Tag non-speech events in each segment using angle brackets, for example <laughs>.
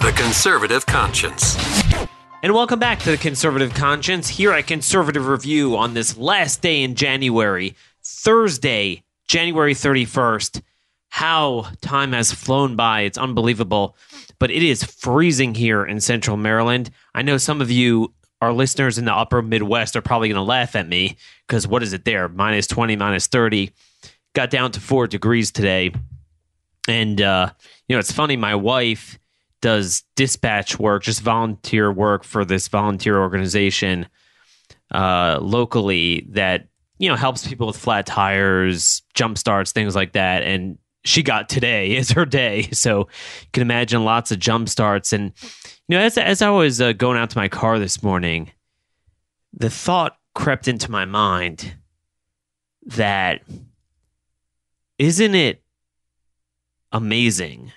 The Conservative Conscience. And welcome back to the Conservative Conscience here at Conservative Review on this last day in January, Thursday, January 31st. How time has flown by. It's unbelievable. But it is freezing here in central Maryland. I know some of you, our listeners in the upper Midwest, are probably going to laugh at me because what is it there? Minus 20, minus 30. Got down to four degrees today. And, uh, you know, it's funny. My wife does dispatch work, just volunteer work for this volunteer organization uh, locally that you know helps people with flat tires, jump starts, things like that. And she got today <laughs> is her day, so you can imagine lots of jump starts. And you know, as as I was uh, going out to my car this morning, the thought crept into my mind that isn't it amazing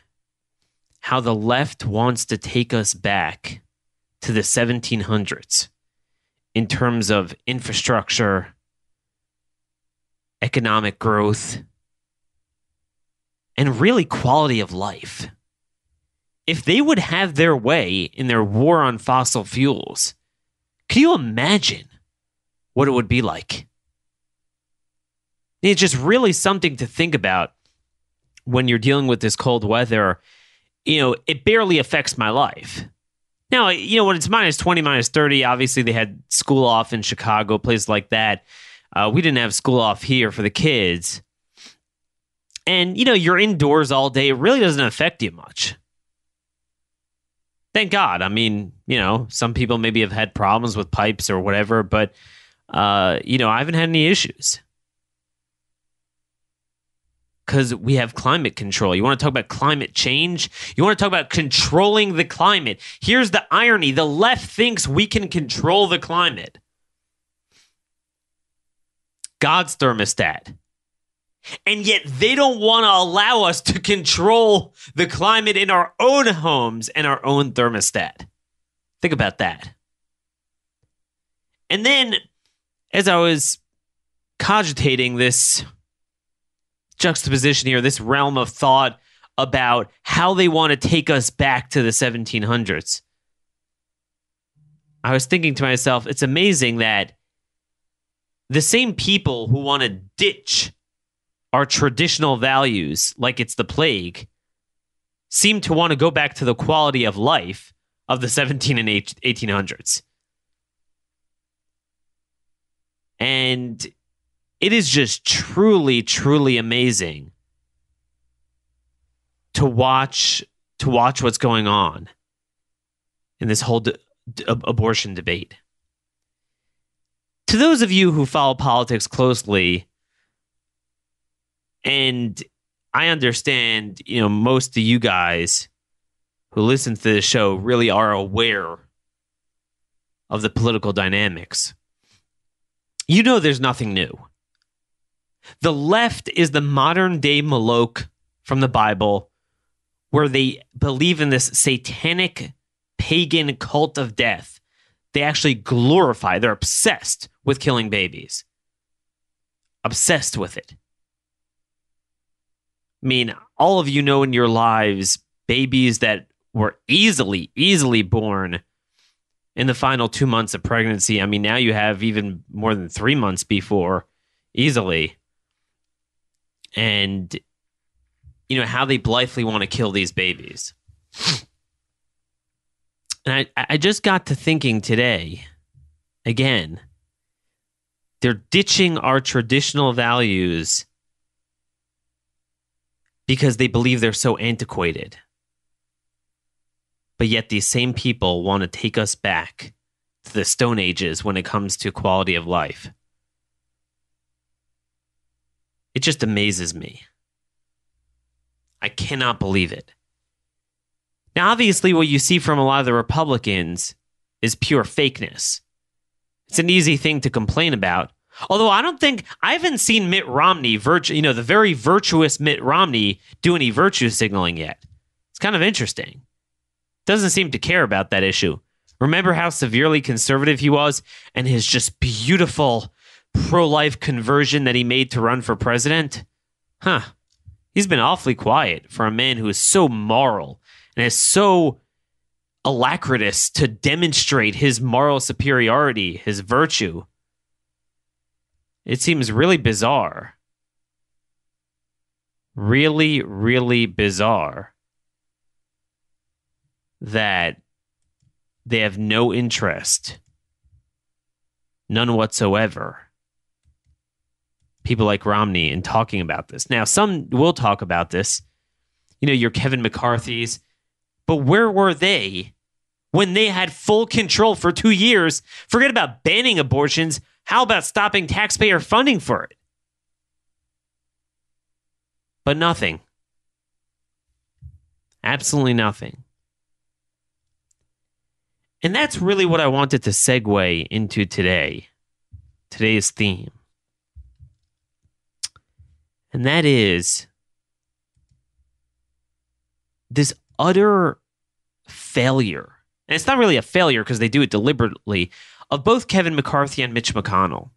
how the left wants to take us back to the 1700s in terms of infrastructure, economic growth, and really quality of life. If they would have their way in their war on fossil fuels, can you imagine what it would be like? It's just really something to think about when you're dealing with this cold weather you know, it barely affects my life. Now, you know, when it's minus 20, minus 30, obviously they had school off in Chicago, places like that. Uh, we didn't have school off here for the kids. And, you know, you're indoors all day. It really doesn't affect you much. Thank God. I mean, you know, some people maybe have had problems with pipes or whatever, but, uh, you know, I haven't had any issues because we have climate control. You want to talk about climate change? You want to talk about controlling the climate. Here's the irony the left thinks we can control the climate. God's thermostat. And yet they don't want to allow us to control the climate in our own homes and our own thermostat. Think about that. And then, as I was cogitating this juxtaposition here, this realm of thought about how they want to take us back to the 1700s. I was thinking to myself, it's amazing that the same people who want to ditch our traditional values like it's the plague seem to want to go back to the quality of life of the 17 and 1800s. And it is just truly, truly amazing to watch to watch what's going on in this whole d- d- abortion debate. To those of you who follow politics closely, and I understand, you know, most of you guys who listen to this show really are aware of the political dynamics. You know, there's nothing new. The left is the modern day Moloch from the Bible, where they believe in this satanic pagan cult of death. They actually glorify, they're obsessed with killing babies. Obsessed with it. I mean, all of you know in your lives babies that were easily, easily born in the final two months of pregnancy. I mean, now you have even more than three months before, easily and you know how they blithely want to kill these babies. And I, I just got to thinking today, again, they're ditching our traditional values because they believe they're so antiquated. But yet, these same people want to take us back to the Stone Ages when it comes to quality of life. It just amazes me. I cannot believe it. Now, obviously, what you see from a lot of the Republicans is pure fakeness. It's an easy thing to complain about. Although I don't think I haven't seen Mitt Romney, virtu- you know, the very virtuous Mitt Romney, do any virtue signaling yet. It's kind of interesting. Doesn't seem to care about that issue. Remember how severely conservative he was and his just beautiful pro life conversion that he made to run for president? Huh. He's been awfully quiet for a man who is so moral and is so alacritous to demonstrate his moral superiority, his virtue. It seems really bizarre. Really, really bizarre that they have no interest, none whatsoever. People like Romney in talking about this. Now, some will talk about this. You know, your Kevin McCarthy's, but where were they when they had full control for two years? Forget about banning abortions. How about stopping taxpayer funding for it? But nothing. Absolutely nothing. And that's really what I wanted to segue into today, today's theme. And that is this utter failure. And it's not really a failure because they do it deliberately of both Kevin McCarthy and Mitch McConnell.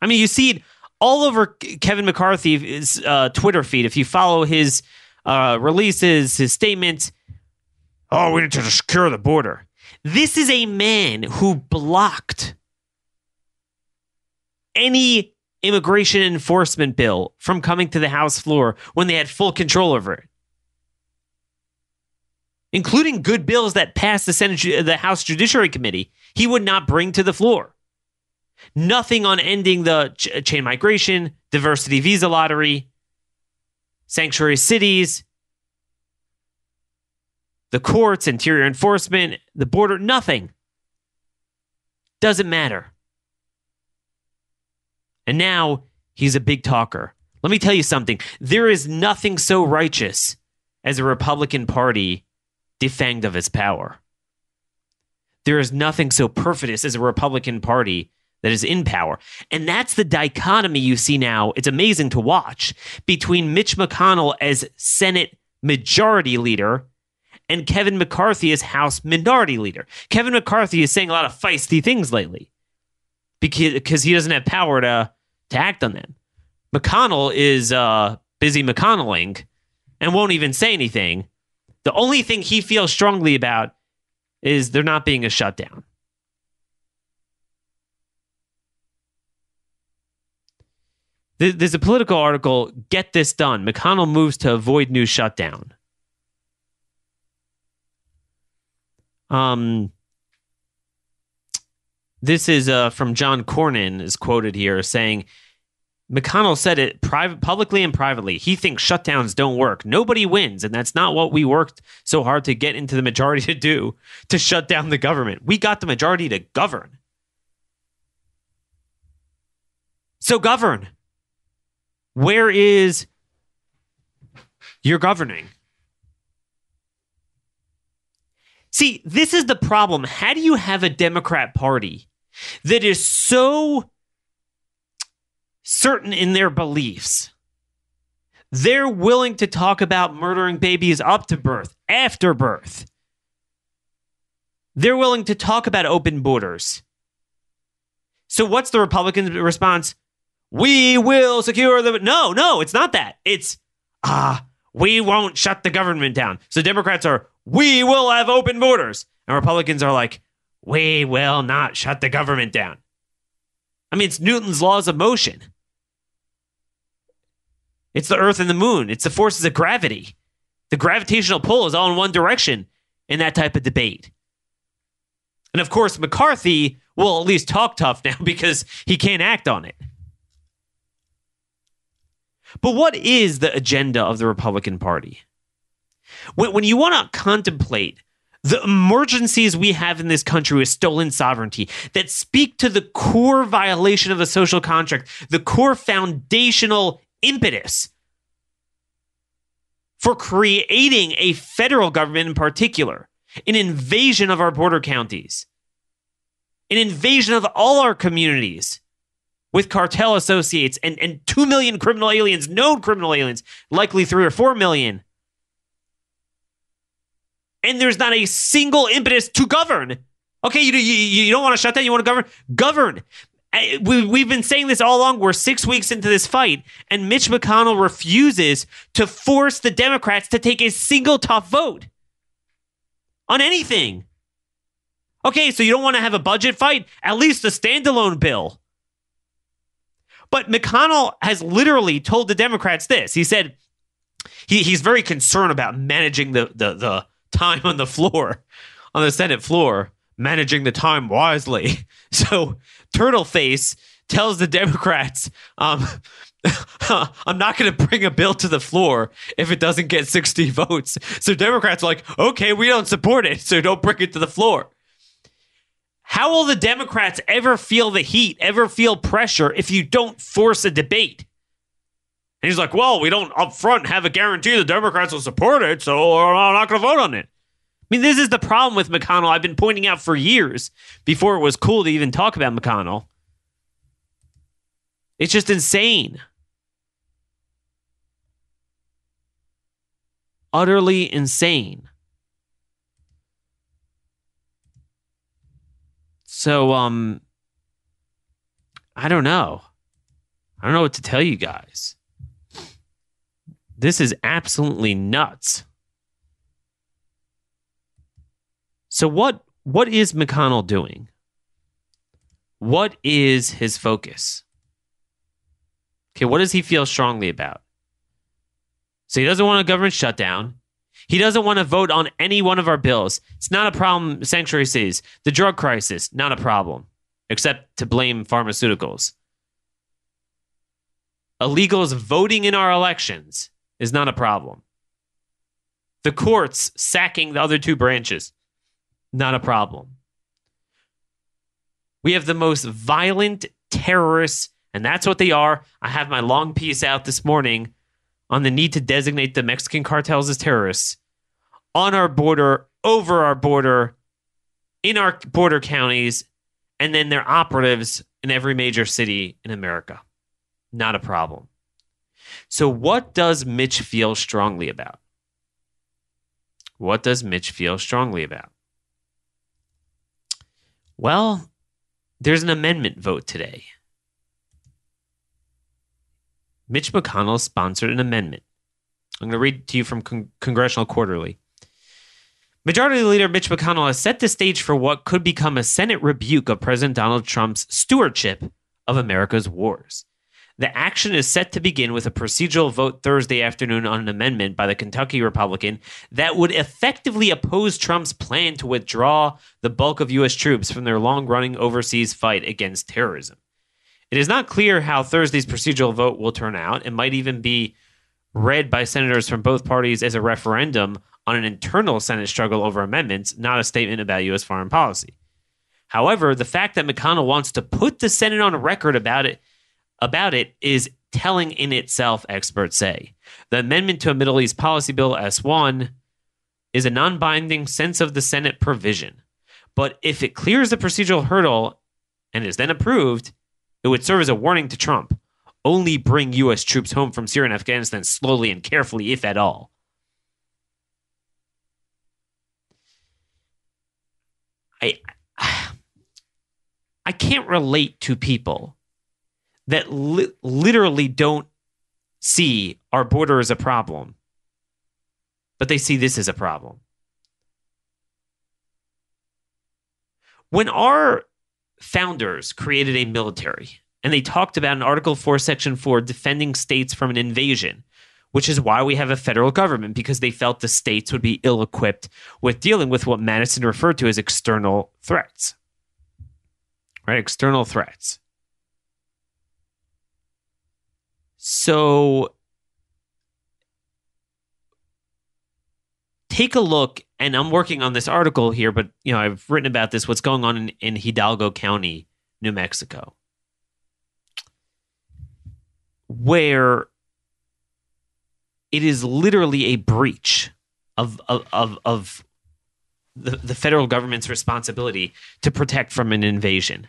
I mean, you see it all over Kevin McCarthy's uh, Twitter feed. If you follow his uh, releases, his statements, oh, we need to secure the border. This is a man who blocked any immigration enforcement bill from coming to the House floor when they had full control over it. Including good bills that passed the Senate, the House Judiciary Committee, he would not bring to the floor. Nothing on ending the ch- chain migration, diversity visa lottery, sanctuary cities, the courts, interior enforcement, the border, nothing. Doesn't matter. And now he's a big talker. Let me tell you something. There is nothing so righteous as a Republican Party defanged of its power. There is nothing so perfidious as a Republican Party that is in power. And that's the dichotomy you see now. It's amazing to watch between Mitch McConnell as Senate Majority Leader and Kevin McCarthy as House Minority Leader. Kevin McCarthy is saying a lot of feisty things lately because he doesn't have power to to act on them. McConnell is uh, busy McConnelling and won't even say anything. The only thing he feels strongly about is there not being a shutdown. There's a Politico article, Get This Done. McConnell moves to avoid new shutdown. Um, this is uh, from John Cornyn is quoted here saying McConnell said it publicly and privately. He thinks shutdowns don't work. Nobody wins, and that's not what we worked so hard to get into the majority <laughs> to do to shut down the government. We got the majority to govern. So govern. Where is your governing? See, this is the problem. How do you have a Democrat Party that is so certain in their beliefs? They're willing to talk about murdering babies up to birth, after birth. They're willing to talk about open borders. So, what's the Republican response? We will secure the. No, no, it's not that. It's, ah, we won't shut the government down. So, Democrats are, we will have open borders. And Republicans are like, we will not shut the government down. I mean, it's Newton's laws of motion. It's the earth and the moon. It's the forces of gravity. The gravitational pull is all in one direction in that type of debate. And of course, McCarthy will at least talk tough <laughs> now because he can't act on it. But what is the agenda of the Republican Party? When, you want to contemplate the emergencies we have in this country with stolen sovereignty that speak to the core violation of the social contract, the core foundational impetus for creating a federal government in particular, an invasion of our border counties, an invasion of all our communities with cartel associates and, and 2 million criminal aliens, known criminal aliens, likely 3 or 4 million. And there's not a single impetus to govern. Okay, you, you, you don't want to shut down, you want to govern? Govern. Eh, we, we've been saying this all along. We're six weeks into this fight, and Mitch McConnell refuses to force the Democrats to take a single tough vote on anything. Okay, so you don't want to have a budget fight? At least a standalone bill. But McConnell has literally told the Democrats this. He said he, he's very concerned about managing the, the, the time on the floor, on the Senate floor, managing the time wisely. <laughs> So Turtle Face tells the Democrats, um, <laughs> I'm not going to bring a bill to the floor if it doesn't get 60 votes. So Democrats are like, okay, we don't support it, so don't bring it to the floor. How will the Democrats ever feel the heat, ever feel pressure if you don't force a debate? He's like, well, we don't up front have a guarantee the Democrats will support it, so I'm not going to vote on it. I mean, this is the problem with McConnell I've been pointing out for years before it was cool to even talk about McConnell. It's just insane. Utterly insane. So, um, I don't know. I don't know what to tell you guys. This is absolutely nuts. So what what is McConnell doing? What is his focus? Okay, what does he feel strongly about? So he doesn't want a government shutdown. He doesn't want to vote on any one of our bills. It's not a problem, sanctuary cities. The drug crisis, not a problem, except to blame pharmaceuticals. Illegals voting in our elections is not a problem. The courts sacking the other two branches, not a problem. We have the most violent terrorists, and that's what they are. I have my long piece out this morning on the need to designate the Mexican cartels as terrorists on our border, over our border, in our border counties, and then their operatives in every major city in America. Not a problem. So, what does Mitch feel strongly about? What does Mitch feel strongly about? Well, there's an amendment vote today. Mitch McConnell sponsored an amendment. I'm going to read to you from Con- Congressional Quarterly. Majority Leader Mitch McConnell has set the stage for what could become a Senate rebuke of President Donald Trump's stewardship of America's wars. The action is set to begin with a procedural vote Thursday afternoon on an amendment by the Kentucky Republican that would effectively oppose Trump's plan to withdraw the bulk of U.S. troops from their long running overseas fight against terrorism. It is not clear how Thursday's procedural vote will turn out. It might even be read by senators from both parties as a referendum on an internal Senate struggle over amendments, not a statement about U.S. foreign policy. However, the fact that McConnell wants to put the Senate on record about it about it is telling in itself, experts say. The amendment to a Middle East policy bill S1 is a non-binding sense of the Senate provision. But if it clears the procedural hurdle and is then approved, it would serve as a warning to Trump. Only bring U.S. troops home from Syria and Afghanistan slowly and carefully, if at all. I, <sighs> I can't relate to people that li- literally don't see our border as a problem, but they see this as a problem. When our founders created a military and they talked about an Article 4, Section 4 defending states from an invasion, which is why we have a federal government because they felt the states would be ill equipped with dealing with what Madison referred to as external threats. Right? External threats. So take a look and I'm working on this article here, but you know, I've written about this, what's going on in, in Hidalgo County, New Mexico. Where it is literally a breach of of of, of the, the federal government's responsibility to protect from an invasion.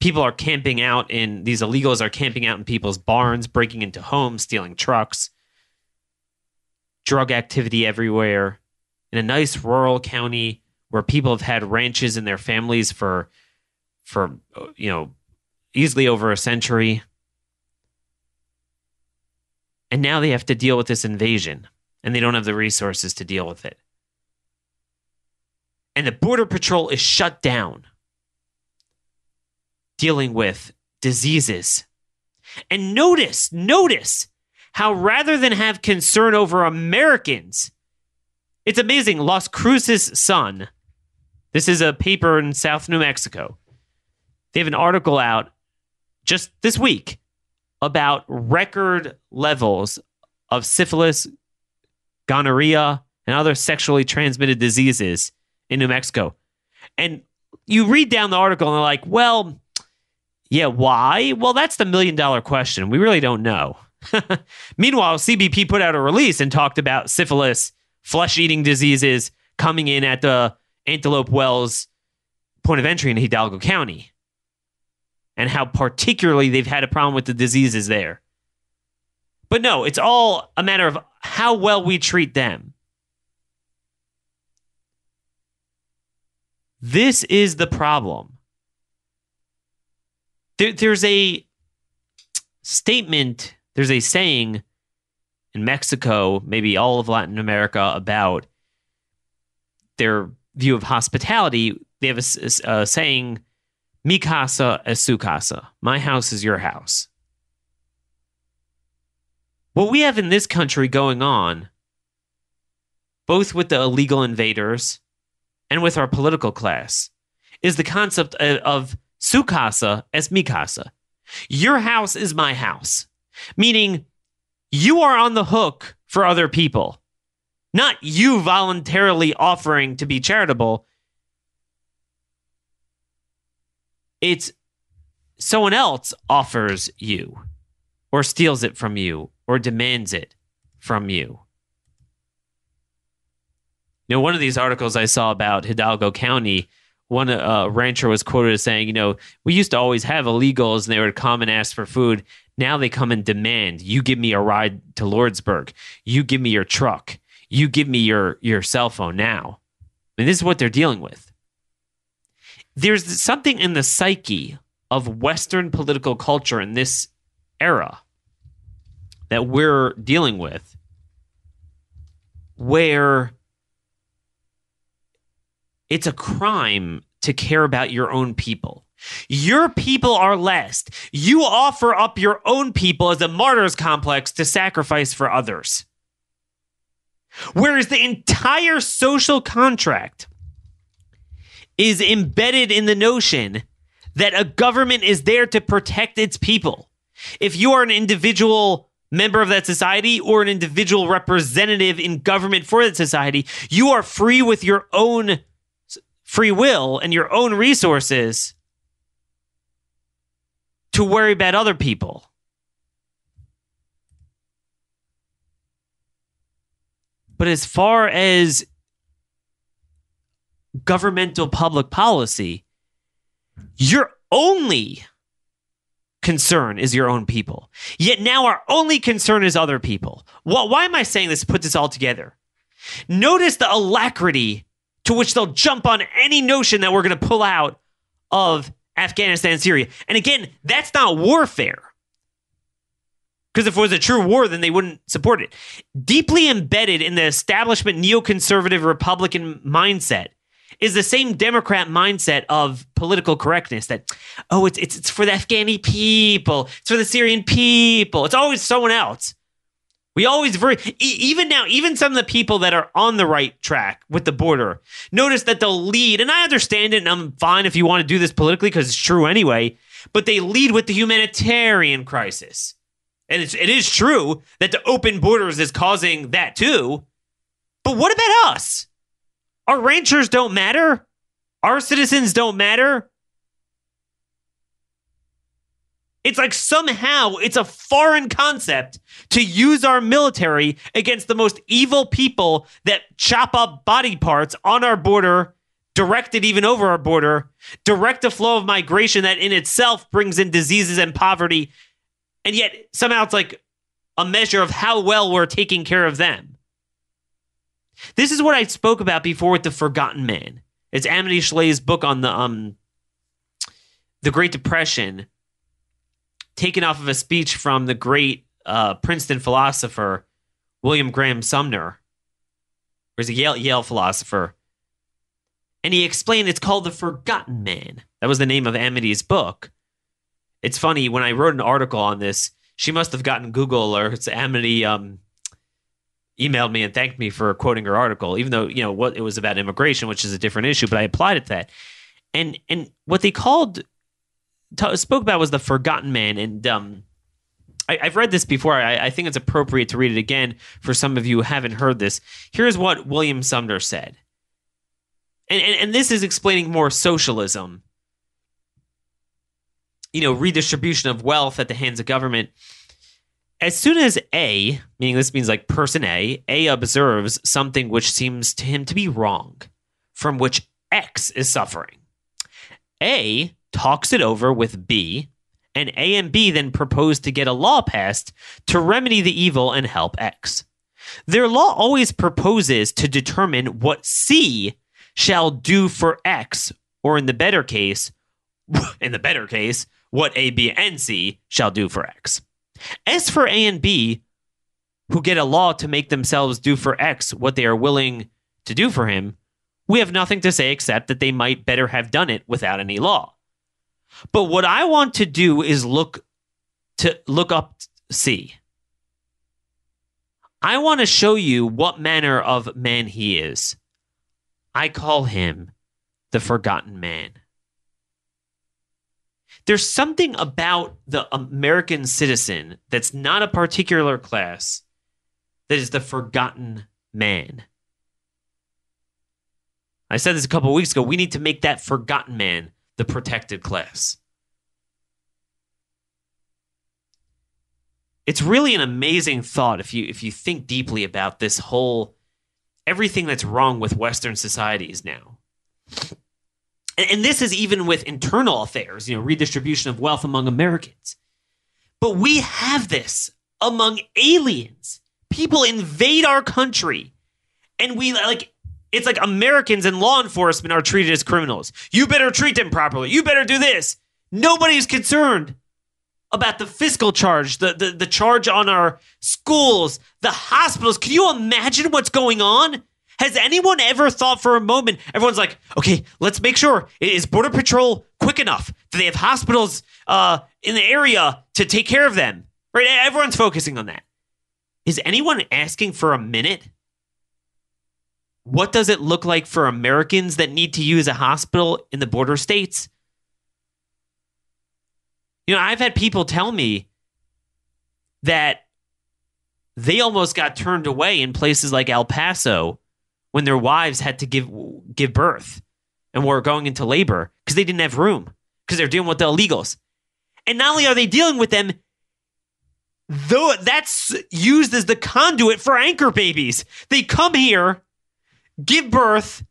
People are camping out in these illegals are camping out in people's barns, breaking into homes, stealing trucks, drug activity everywhere. In a nice rural county where people have had ranches in their families for for you know easily over a century. And now they have to deal with this invasion and they don't have the resources to deal with it. And the Border Patrol is shut down dealing with diseases. And notice, notice how rather than have concern over Americans, it's amazing. Las Cruces Sun, this is a paper in South New Mexico. They have an article out just this week about record levels of syphilis, gonorrhea, and other sexually transmitted diseases in New Mexico. And you read down the article and they're like, well, yeah, why? Well, that's the million dollar question. We really don't know. <laughs> Meanwhile, CBP put out a release and talked about syphilis, flesh eating diseases coming in at the Antelope Wells point of entry in Hidalgo County and how particularly they've had a problem with the diseases there. But no, it's all a matter of how well we treat them. This is the problem. There, there's a statement, there's a saying in Mexico, maybe all of Latin America, about their view of hospitality. They have a, a, a saying, Mi casa es su casa. My house is your house. What we have in this country going on, both with the illegal invaders and with our political class is the concept of su casa es mi casa. Your house is my house, meaning you are on the hook for other people, not you voluntarily offering to be charitable. It's someone else offers you or steals it from you or demands it from you. You know, one of these articles I saw about Hidalgo County, one uh, rancher was quoted as saying, you know, we used to always have illegals and they would come and ask for food. Now they come and demand, you give me a ride to Lordsburg. You give me your truck. You give me your, your cell phone now. I mean, this is what they're dealing with. There's something in the psyche of Western political culture in this era that we're dealing with where it's a crime to care about your own people. Your people are last. You offer up your own people as a martyr's complex to sacrifice for others. Whereas the entire social contract is embedded in the notion that a government is there to protect its people. If you are an individual member of that society or an individual representative in government for that society, you are free with your own free will and your own resources to worry about other people. But as far as governmental public policy, your only concern is your own people. Yet now our only concern is other people. Why am I saying this? Put this all together. Notice the alacrity to which they'll jump on any notion that we're going to pull out of Afghanistan and Syria. And again, that's not warfare. Because if it was a true war, then they wouldn't support it. Deeply embedded in the establishment neoconservative Republican mindset is the same Democrat mindset of political correctness that, oh, it's, it's, it's for the Afghani people, it's for the Syrian people, it's always someone else. We always very even now, even some of the people that are on the right track with the border, notice that they'll lead, and I understand it, and I'm fine if you want to do this politically because it's true anyway. But they lead with the humanitarian crisis, and it's, it is true that the open borders is causing that too. But what about us? Our ranchers don't matter. Our citizens don't matter. It's like somehow it's a foreign concept to use our military against the most evil people that chop up body parts on our border, direct it even over our border, direct a flow of migration that in itself brings in diseases and poverty. And yet somehow it's like a measure of how well we're taking care of them. This is what I spoke about before with the Forgotten Man. It's Amity Shlaes' book on the um the Great Depression, taken off of a speech from the great uh, Princeton philosopher William Graham Sumner, or is a Yale, Yale philosopher. And he explained it's called The Forgotten Man. That was the name of Amity's book. It's funny, when I wrote an article on this, she must have gotten Google alerts. Amity um, emailed me and thanked me for quoting her article, even though, you know, what it was about immigration, which is a different issue, but I applied it to that. And and what they called t- spoke about was the Forgotten Man, and um, I, have read this before. I, I, think it's appropriate to read it again for some of you who haven't heard this. Here's what William Sumner said, and, and, and this is explaining more socialism. You know, redistribution of wealth at the hands of government. As soon as A, meaning this means like person A, A observes something which seems to him to be wrong, from which X is suffering. A talks it over with B, and A and B then propose to get a law passed to remedy the evil and help X. Their law always proposes to determine what C shall do for X, or in the better case, <laughs> in the better case, what A, B, and C shall do for X. As for A and B, who get a law to make themselves do for X what they are willing to do for him, we have nothing to say except that they might better have done it without any law. But what I want to do is look to look up C. I want to show you what manner of man he is. I call him the forgotten man. There's something about the American citizen that's not a particular class that is the forgotten man. I said this a couple weeks ago. We need to make that forgotten man the protected class. It's really an amazing thought if you if you think deeply about this whole everything that's wrong with Western societies now. And, and this is even with internal affairs, you know, redistribution of wealth among Americans. But we have this among aliens. People invade our country and we like it's like Americans and law enforcement are treated as criminals. You better treat them properly. You better do this. Nobody's concerned about the fiscal charge, the, the, the charge on our schools, the hospitals. Can you imagine what's going on? Has anyone ever thought for a moment? Everyone's like, okay, let's make sure is Border Patrol quick enough? Do they have hospitals uh, in the area to take care of them? Right? Everyone's focusing on that. Is anyone asking for a minute what does it look like for Americans that need to use a hospital in the border states? You know, I've had people tell me that they almost got turned away in places like El Paso when their wives had to give give birth and were going into labor because they didn't have room because they're dealing with the illegals. And not only are they dealing with them, though that's used as the conduit for anchor babies. They come here give birth,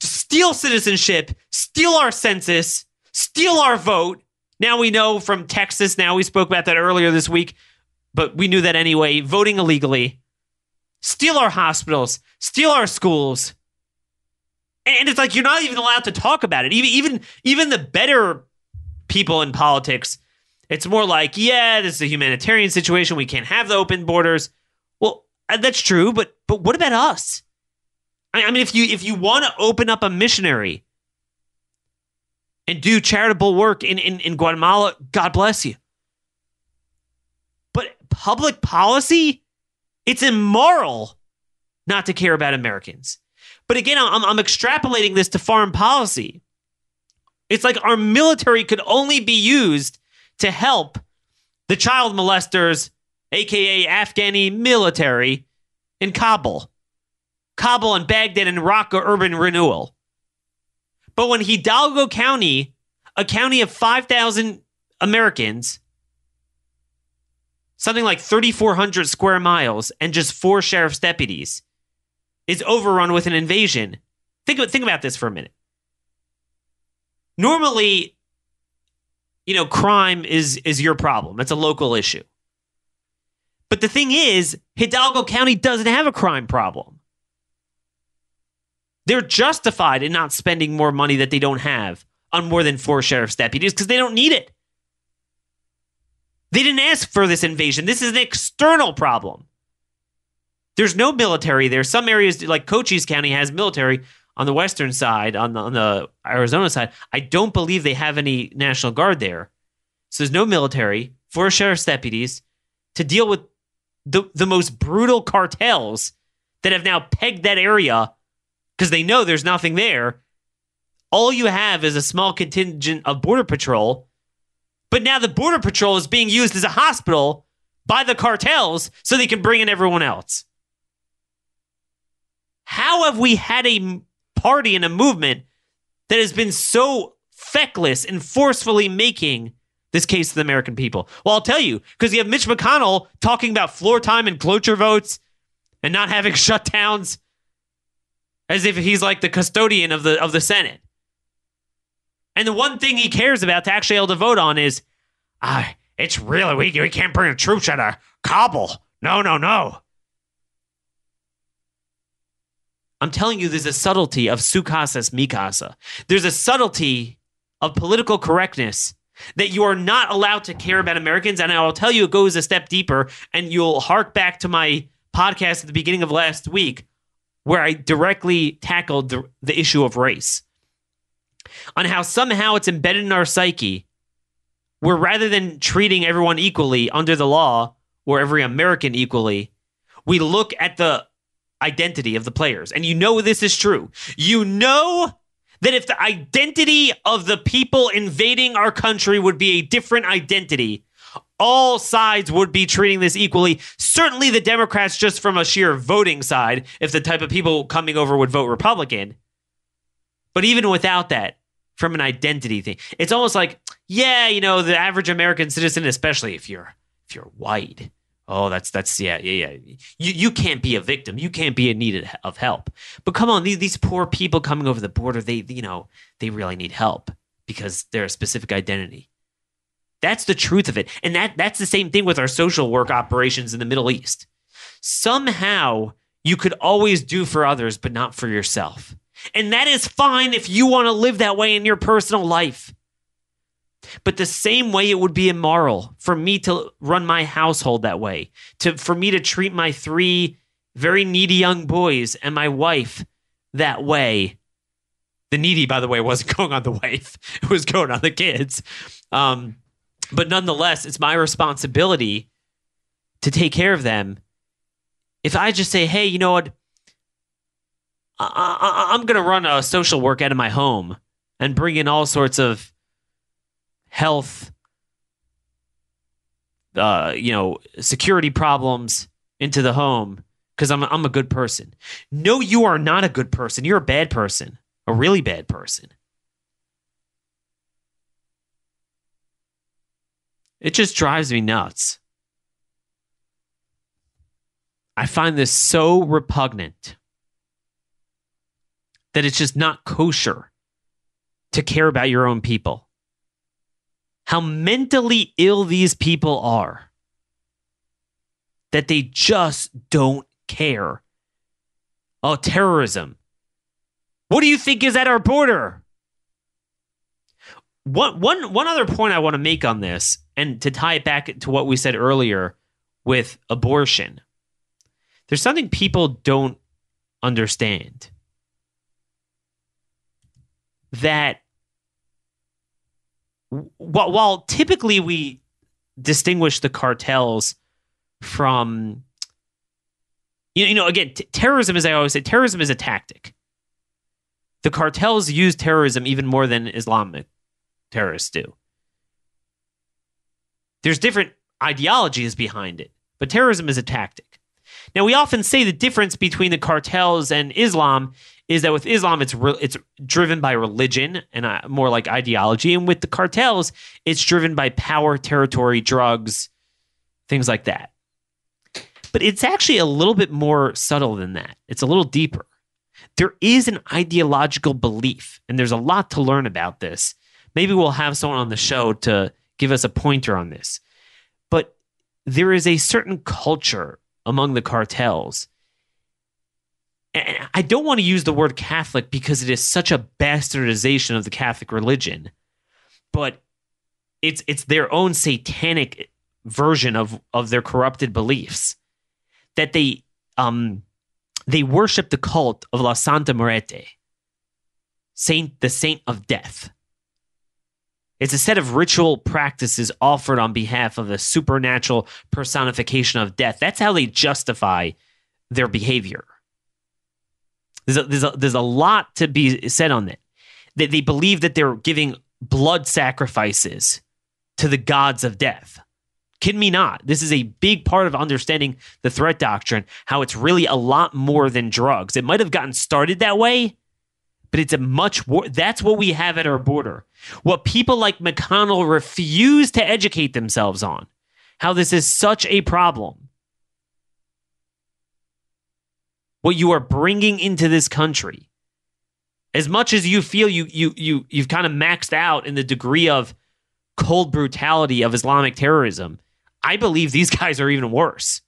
steal citizenship, steal our census, steal our vote. Now we know from Texas, now we spoke about that earlier this week, but we knew that anyway, voting illegally, steal our hospitals, steal our schools. And it's like you're not even allowed to talk about it. Even even even the better people in politics, it's more like, yeah, this is a humanitarian situation. We can't have the open borders. Well, that's true, but but what about us? I mean, if you if you want to open up a missionary and do charitable work in, in, in Guatemala, God bless you. But public policy, it's immoral not to care about Americans. But again, I'm, I'm extrapolating this to foreign policy. It's like our military could only be used to help the child molesters, aka Afghani military, in Kabul. Kabul and Baghdad and Raqqa urban renewal. But when Hidalgo County, a county of 5,000 Americans, something like 3,400 square miles and just four sheriff's deputies is overrun with an invasion. Think, think about this for a minute. Normally, you know, crime is is your problem. It's a local issue. But the thing is, Hidalgo County doesn't have a crime problem. They're justified in not spending more money that they don't have on more than four sheriff's deputies because they don't need it. They didn't ask for this invasion. This is an external problem. There's no military there. Some areas, like Cochise County, has military on the western side, on the, on the Arizona side. I don't believe they have any National Guard there. So there's no military, four sheriff's deputies to deal with the, the most brutal cartels that have now pegged that area because they know there's nothing there. All you have is a small contingent of Border Patrol, but now the Border Patrol is being used as a hospital by the cartels so they can bring in everyone else. How have we had a party and a movement that has been so feckless and forcefully making this case to the American people? Well, I'll tell you, because you have Mitch McConnell talking about floor time and cloture votes and not having <laughs> shutdowns as if he's like the custodian of the of the Senate. And the one thing he cares about to actually able to vote on is, ah, uh, it's really we we can't bring the troops out of Kabul. No, no, no. I'm telling you, there's a subtlety of su casa es mi casa. There's a subtlety of political correctness that you are not allowed to care about Americans. And I'll tell you, it goes a step deeper. And you'll hark back to my podcast at the beginning of last week where I directly tackled the, the issue of race on how somehow it's embedded in our psyche where rather than treating everyone equally under the law or every American equally, we look at the identity of the players. And you know this is true. You know that if the identity of the people invading our country would be a different identity, all sides would be treating this equally. Certainly the Democrats, just from a sheer voting side, if the type of people coming over would vote Republican. But even without that, from an identity thing, it's almost like, yeah, you know, the average American citizen, especially if you're if you're white, oh, that's that's yeah, yeah, yeah. You you can't be a victim. You can't be in need of help. But come on, these these poor people coming over the border, they you know they really need help because they're a specific identity. That's the truth of it. And that that's the same thing with our social work operations in the Middle East. Somehow you could always do for others, but not for yourself. And that is fine if you want to live that way in your personal life. But the same way it would be immoral for me to run my household that way, to for me to treat my three very needy young boys and my wife that way. The needy, by the way, wasn't <laughs> going on the wife; it was going on the kids. Um, but nonetheless, it's my responsibility to take care of them. If I just say, hey, you know what? I, am going to run a social work out of my home and bring in all sorts of health, uh, you know, security problems into the home because I'm, I'm a good person. No, you are not a good person. You're a bad person, a really bad person. It just drives me nuts. I find this so repugnant that it's just not kosher to care about your own people. How mentally ill these people are that they just don't care. Oh, terrorism. What do you think is at our border? One, one, one other point I want to make on this, and to tie it back to what we said earlier with abortion, there's something people don't understand. That while, typically we distinguish the cartels from you know, you know again t- terrorism as i always say terrorism is a tactic the cartels use terrorism even more than islamic terrorists do. There's different ideologies behind it, but terrorism is a tactic. Now, we often say the difference between the cartels and Islam is that with Islam, it's re- it's driven by religion and uh, more like ideology, and with the cartels, it's driven by power, territory, drugs, things like that. But it's actually a little bit more subtle than that. It's a little deeper. There is an ideological belief, and there's a lot to learn about this. Maybe we'll have someone on the show to give us a pointer on this. But there is a certain culture among the cartels. And I don't want to use the word Catholic because it is such a bastardization of the Catholic religion, but it's it's their own satanic version of of their corrupted beliefs that they um they worship the cult of La Santa Muerte, saint the saint of death. It's a set of ritual practices offered on behalf of a supernatural personification of death. That's how they justify their behavior. There's a, there's a, there's a lot to be said on that. That they believe that they're giving blood sacrifices to the gods of death. Kid me not. This is a big part of understanding the threat doctrine, how it's really a lot more than drugs. It might have gotten started that way, but it's a much more, that's what we have at our border. What people like McConnell refuse to educate themselves on, how this is such a problem. What you are bringing into this country. As much as you feel you you you you've kind of maxed out in the degree of cold brutality of Islamic terrorism, I believe these <laughs> guys are even worse.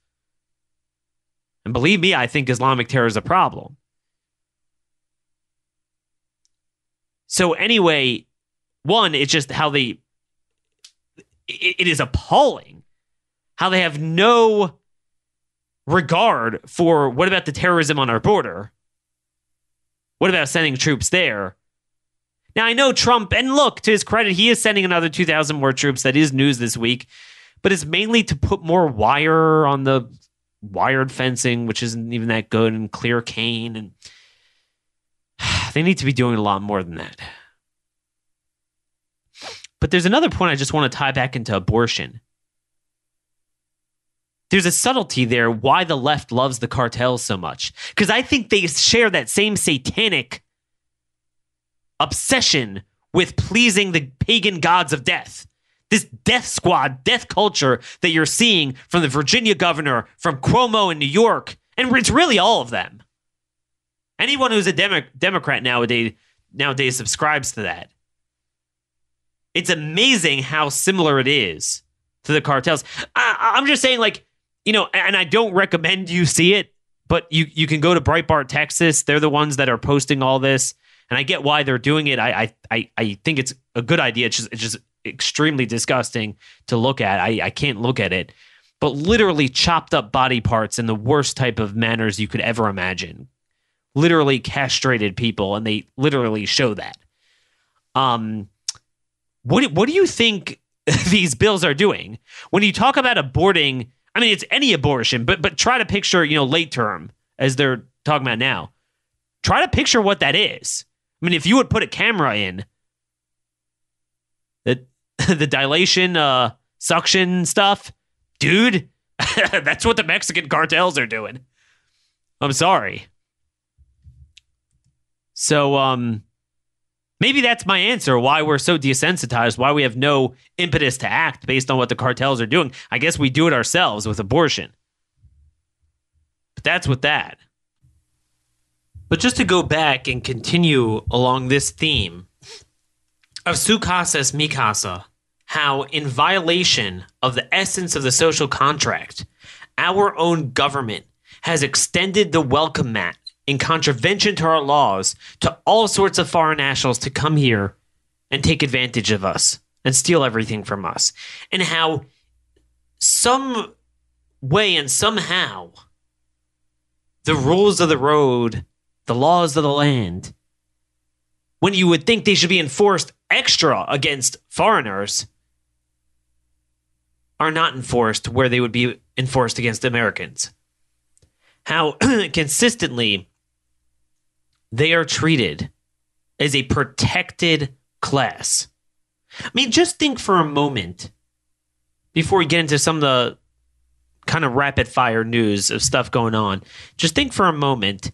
And believe me, I think Islamic terror is a problem. So, anyway, one, it's just how they, it, it is appalling how they have no regard for what about the terrorism on our border? What about sending troops there? Now, I know Trump, and look, to his credit, he is sending another 2,000 more troops. That is news this week, but it's mainly to put more wire on the wired fencing, which isn't even that good, and clear cane. And they need to be doing a lot more than that. But there's another point I just want to tie back into abortion. There's a subtlety there why the left loves the cartels so much. Because I think they share that same satanic obsession with pleasing the pagan gods of death. This death squad, death culture that you're seeing from the Virginia governor, from Cuomo in New York, and it's really all of them. Anyone who's a Demo- Democrat nowadays nowadays subscribes to that. It's amazing how similar it is to the cartels. I, I'm just saying, like, you know, and I don't recommend you see it, but you you can go to Breitbart, Texas. They're the ones that are posting all this, and I get why they're doing it. I I I think it's a good idea. It's just it's just extremely disgusting to look at. I I can't look at it, but literally chopped up body parts in the worst type of manners you could ever imagine. Literally castrated people, and they literally show that. Um, what what do you think <laughs> these bills are doing when you talk about aborting? I mean, it's any abortion, but but try to picture you know late term as they're talking about now. Try to picture what that is. I mean, if you would put a camera in the <laughs> the dilation, uh, suction stuff, dude, <laughs> that's what the Mexican cartels are doing. I'm sorry. So, um, maybe that's my answer why we're so desensitized, why we have no impetus to act based on what the cartels are doing. I guess we do it ourselves with abortion. But that's with that. But just to go back and continue along this theme of su casa es mi casa, how in violation of the essence of the social contract, our own government has extended the welcome mat in contravention to our laws to all sorts of foreign nationals to come here and take advantage of us and steal everything from us. And how some way and somehow the rules of the road, the laws of the land, when you would think they should be enforced extra against foreigners, are not enforced where they would be enforced against Americans. How <clears throat> consistently they are treated as a protected class. I mean, just think for a moment before we get into some of the kind of rapid fire news of stuff going on. Just think for a moment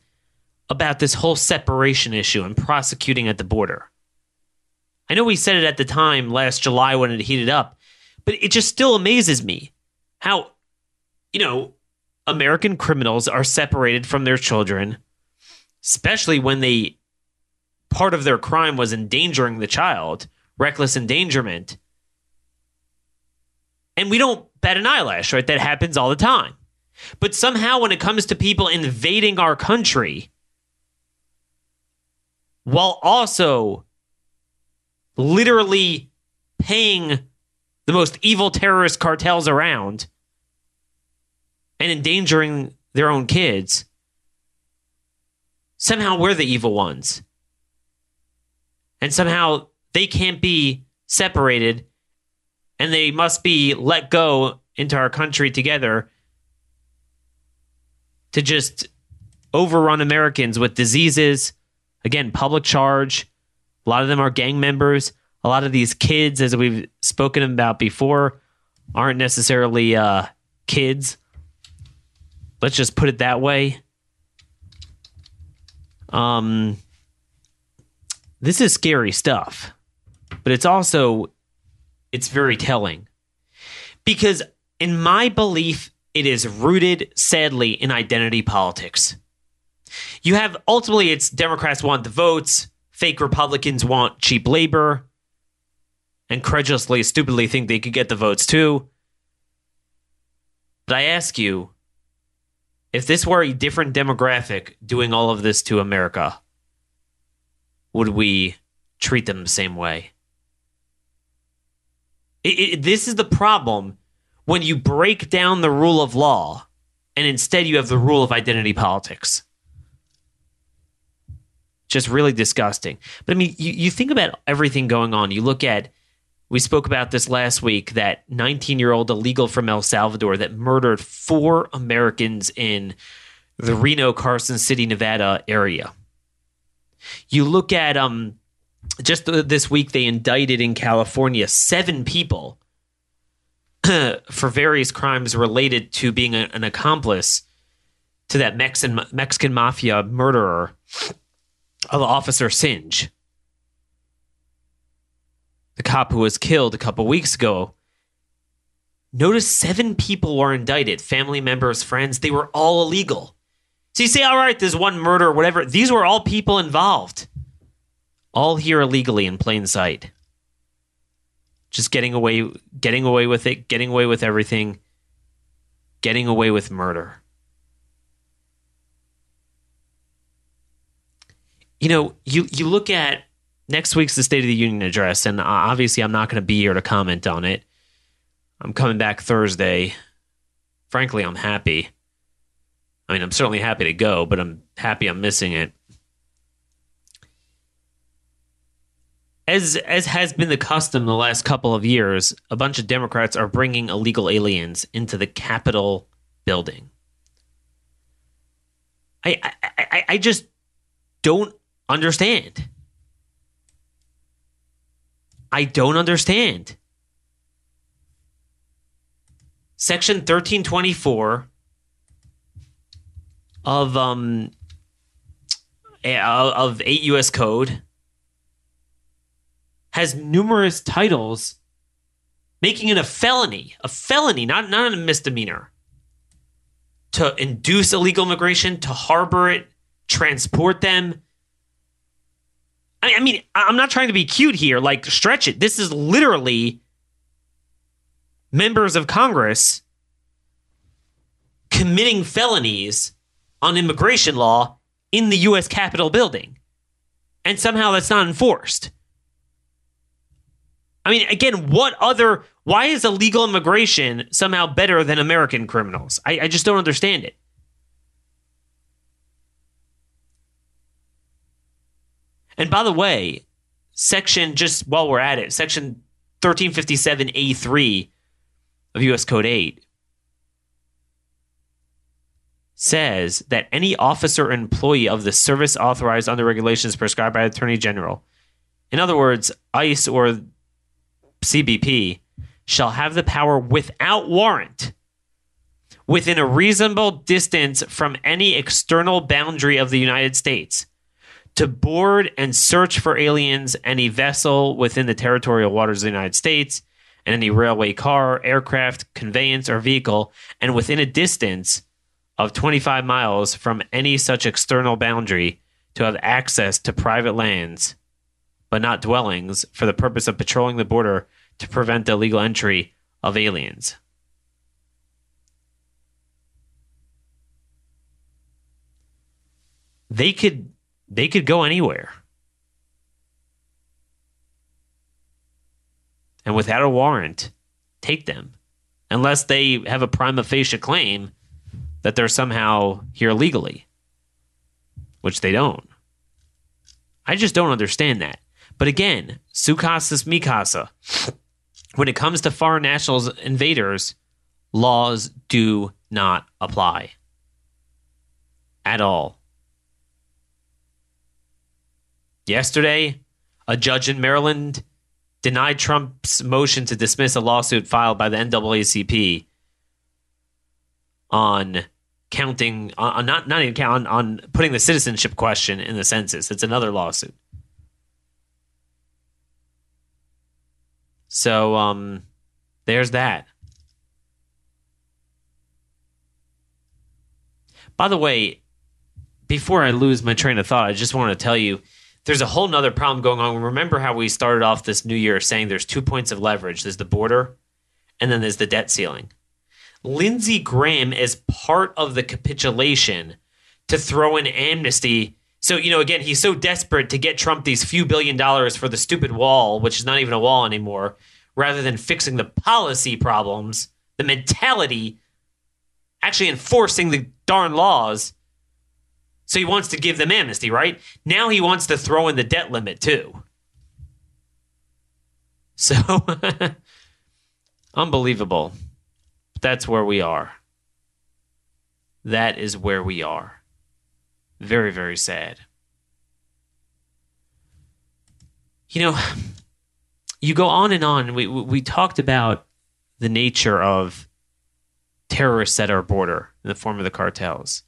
about this whole separation issue and prosecuting at the border. I know we said it at the time last July when it heated up, but it just still amazes me how you know, American criminals are separated from their children, especially when they part of their crime was endangering the child, reckless endangerment. And we don't bat an eyelash, right? That happens all the time. But somehow, when it comes to people invading our country, while also literally paying the most evil terrorist cartels around and endangering their own kids, somehow we're the evil ones. And somehow they can't be separated and they must be let go into our country together to just overrun Americans with diseases. Again, public charge. A lot of them are gang members. A lot of these kids, as we've spoken about before, aren't necessarily uh, kids. Let's just put it that way. Um, this is scary stuff, but it's also it's very telling because, in my belief, it is rooted, sadly, in identity politics. You have ultimately, it's Democrats want the votes, fake Republicans want cheap labor, and credulously, stupidly think they could get the votes too. But I ask you, if this were a different demographic doing all of this to America, would we treat them the same way? It, it, this is the problem when you break down the rule of law and instead you have the rule of identity politics. Just really disgusting. But I mean, you, you think about everything going on. You look at, we spoke about this last week, that 19 year old illegal from El Salvador that murdered four Americans in the Reno, Carson City, Nevada area. You look at, um, just this week, they indicted in California seven people <clears throat> for various crimes related to being a, an accomplice to that Mexican Mexican mafia murderer of Officer Singh, the cop who was killed a couple weeks ago. Notice seven people were indicted family members, friends. They were all illegal. So you say, all right, there's one murder, whatever. These were all people involved, all here illegally in plain sight just getting away getting away with it, getting away with everything, getting away with murder. You know, you you look at next week's the State of the Union address, and uh, obviously I'm not going to be here to comment on it. I'm coming back Thursday. Frankly, I'm happy. I mean, I'm certainly happy to go, but I'm happy I'm missing it. as as has been the custom the last couple of years, a bunch of Democrats are bringing illegal aliens into the Capitol building. I I, I just don't understand. I don't understand. Section 1324 of um eh, of 8 US code has numerous titles, making it a felony, a felony, not, not a misdemeanor, to induce illegal immigration, to harbor it, transport them. I, mean, I'm not trying to be cute here, like stretch it. This is literally members of Congress committing felonies on immigration law in the U.S. Capitol building. And somehow that's not enforced. I mean, again, what other? Why is illegal immigration somehow better than American criminals? I, I just don't understand it. And by the way, section just while we're at it, section 1357A3 of US Code 8 says that any officer or employee of the service authorized under regulations prescribed by Attorney General, in other words, ICE or CBP shall have the power without warrant within a reasonable distance from any external boundary of the United States to board and search for aliens any vessel within the territorial waters of the United States and any railway car, aircraft, conveyance, or vehicle, and within a distance of 25 miles from any such external boundary to have access to private lands, but not dwellings, for the purpose of patrolling the border to prevent the illegal entry of aliens. They could they could go anywhere. And without a warrant, take them. Unless they have a prima facie claim that they're somehow here legally, which they don't. I just don't understand that. But again, su casas mi. When it comes to foreign nationals invaders, laws do not apply at all. Yesterday, a judge in Maryland denied Trump's motion to dismiss a lawsuit filed by the NAACP on counting on not not even count on, on putting the citizenship question in the census. It's another lawsuit. So um there's that. By the way, before I lose my train of thought, I just want to tell you there's a whole nother problem going on. Remember how we started off this new year saying there's two points of leverage there's the border, and then there's the debt ceiling. Lindsey Graham, is part of the capitulation to throw in amnesty. So, you know, again, he's so desperate to get Trump these few billion dollars for the stupid wall, which is not even a wall anymore, rather than fixing the policy problems, the mentality, actually enforcing the darn laws. So he wants to give them amnesty, right? Now he wants to throw in the debt limit too. <laughs> So, <laughs> unbelievable that's where we are. That is where we are. Very, very sad. You know, <sighs> you go on and on. We, we talked about the nature of terrorists at our border in the form of the cartels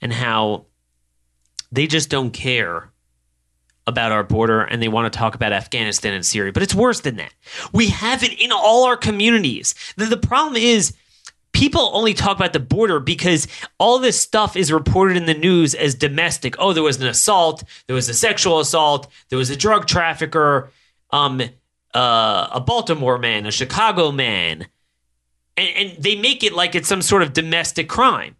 and how they just don't care about our border and they want to talk about Afghanistan and Syria. But it's worse than that. We have it in all our communities. The, the problem is people only talk about the border because all this stuff is reported in the news as domestic. Oh, there was an assault, there was a sexual assault, there was a drug trafficker, um, uh, a Baltimore man, a Chicago man. And, and they make it like it's some sort of domestic crime.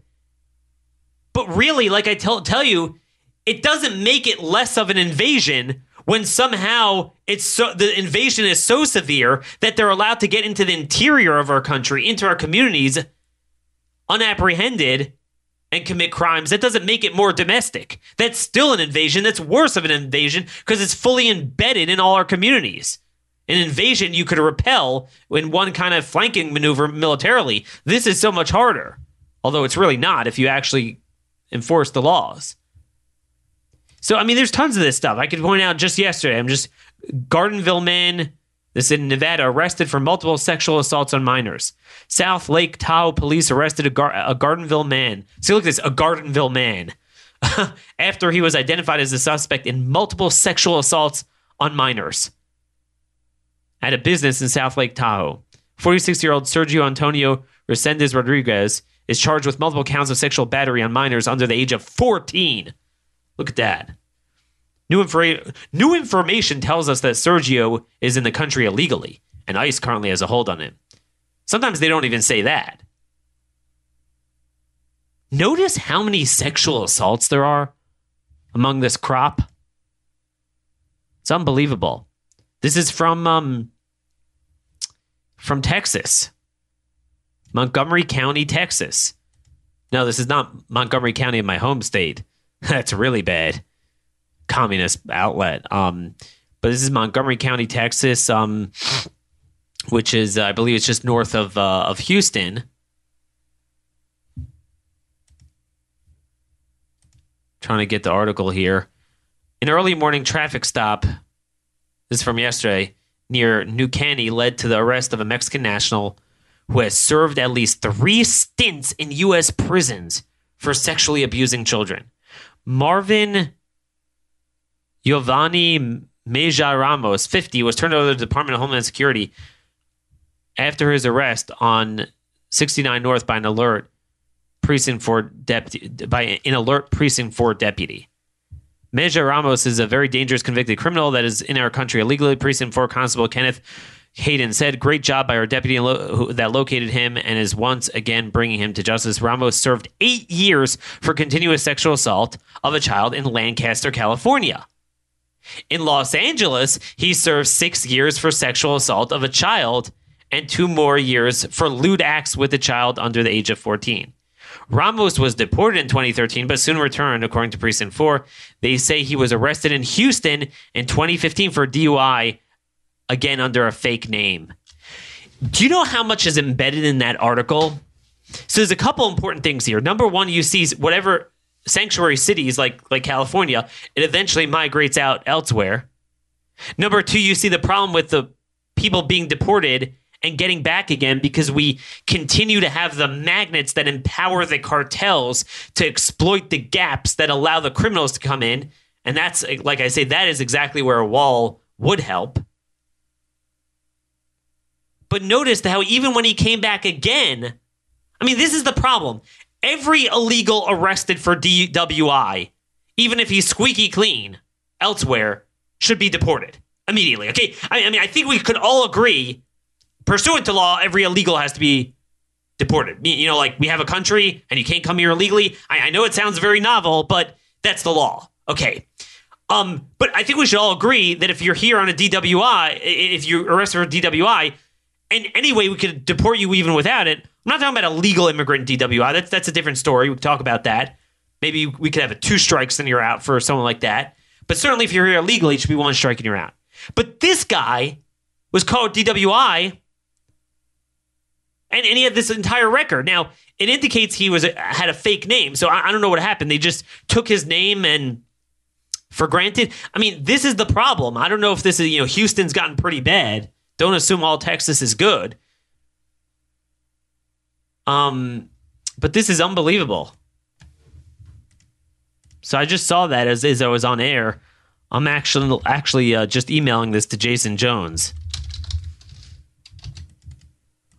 But really, like I tell, tell you, it doesn't make it less of an invasion when somehow it's so the invasion is so severe that they're allowed to get into the interior of our country, into our communities, unapprehended and commit crimes. That doesn't make it more domestic. That's still an invasion. That's worse of an invasion because it's fully embedded in all our communities. An invasion you could repel in one kind of flanking maneuver militarily. This is so much harder. Although it's really not if you actually enforce the laws. So I mean, there's tons of this stuff. I could point out just yesterday. I'm just Gardnerville man. This in Nevada, arrested for multiple sexual assaults on minors. South Lake Tahoe police arrested a, Gar- a Gardnerville man. See, look at this, a Gardnerville man. <laughs> After he was identified as a suspect in multiple sexual assaults on minors at a business in South Lake Tahoe. 46 year old Sergio Antonio Resendez Rodriguez is charged with multiple counts of sexual battery on minors under the age of 14. Look at that. New, infor- new information tells us that Sergio is in the country illegally, and ICE currently has a hold on him. Sometimes they don't even say that. Notice how many sexual assaults there are among this crop. It's unbelievable. This is from um, from Texas, Montgomery County, Texas. No, this is not Montgomery County in my home state. <laughs> That's really bad. Communist outlet. Um, but this is Montgomery County, Texas, um, which is, I believe, it's just north of uh, of Houston. Trying to get the article here. An early morning traffic stop. This is from yesterday near New Caney led to the arrest of a Mexican national who has served at least three stints in U.S. prisons for sexually abusing children. Marvin Giovanni Mejia Ramos, 50, was turned over to the Department of Homeland Security after his arrest on 69 North by an alert precinct for deputy by an alert precinct for deputy. Mejia Ramos is a very dangerous convicted criminal that is in our country illegally. Precinct 4 Constable Kenneth Hayden said, Great job by our deputy lo- that located him and is once again bringing him to justice. Ramos served eight years for continuous sexual assault of a child in Lancaster, California. In Los Angeles, he served six years for sexual assault of a child and two more years for lewd acts with a child under the age of 14. Ramos was deported in 2013, but soon returned, according to Precinct 4. They say he was arrested in Houston in 2015 for DUI, again under a fake name. Do you know how much is embedded in that article? So there's a couple important things here. Number one, you see whatever sanctuary cities like like California, it eventually migrates out elsewhere. Number two, you see the problem with the people being deported and getting back again because we continue to have the magnets that empower the cartels to exploit the gaps that allow the criminals to come in. And that's, like I say, that is exactly where a wall would help. But notice how even when he came back again, I mean, this is the problem. Every illegal arrested for DWI, even if he's squeaky clean elsewhere, should be deported immediately. Okay. I, I mean, I think we could all agree pursuant to law, every illegal has to be deported. You know, like we have a country and you can't come here illegally. I, I know it sounds very novel, but that's the law. Okay. Um, but I think we should all agree that if you're here on a DWI, if you're arrested for DWI, and anyway, we could deport you even without it. I'm not talking about a legal immigrant DWI. That's that's a different story. We can talk about that. Maybe we could have a two strikes and you're out for someone like that. But certainly, if you're here illegally, it should be one strike and you're out. But this guy was called DWI and, and he had this entire record. Now it indicates he was had a fake name, so I, I don't know what happened. They just took his name and for granted. I mean, this is the problem. I don't know if this is you know Houston's gotten pretty bad. Don't assume all Texas is good. Um, but this is unbelievable. So I just saw that as, as I was on air. I'm actually actually uh, just emailing this to Jason Jones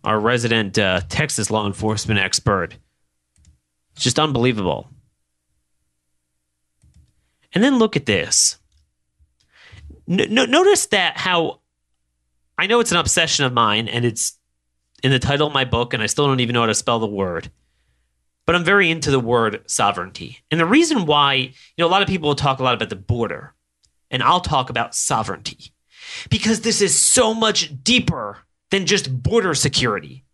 our resident uh, Texas law enforcement expert. It's just unbelievable. And then look at this. notice that how I know it's an obsession of mine, and it's in the title of my book, and I still don't even know how to spell the word. But I'm very into the word sovereignty. And the reason why, you know, a lot of people will talk a lot about the border, and I'll talk about sovereignty because this is so much deeper than just border security.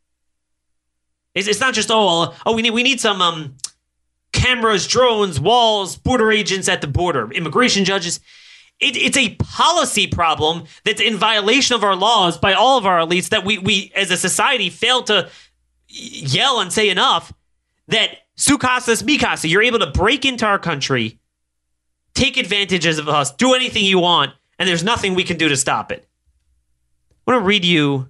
It's, it's not just oh oh we need we need some um, cameras, drones, walls, border agents at the border, immigration judges. It, it's a policy problem that's in violation of our laws by all of our elites that we we as a society fail to yell and say enough that su casas mi casa, you're able to break into our country, take advantages of us, do anything you want, and there's nothing we can do to stop it. I want to read you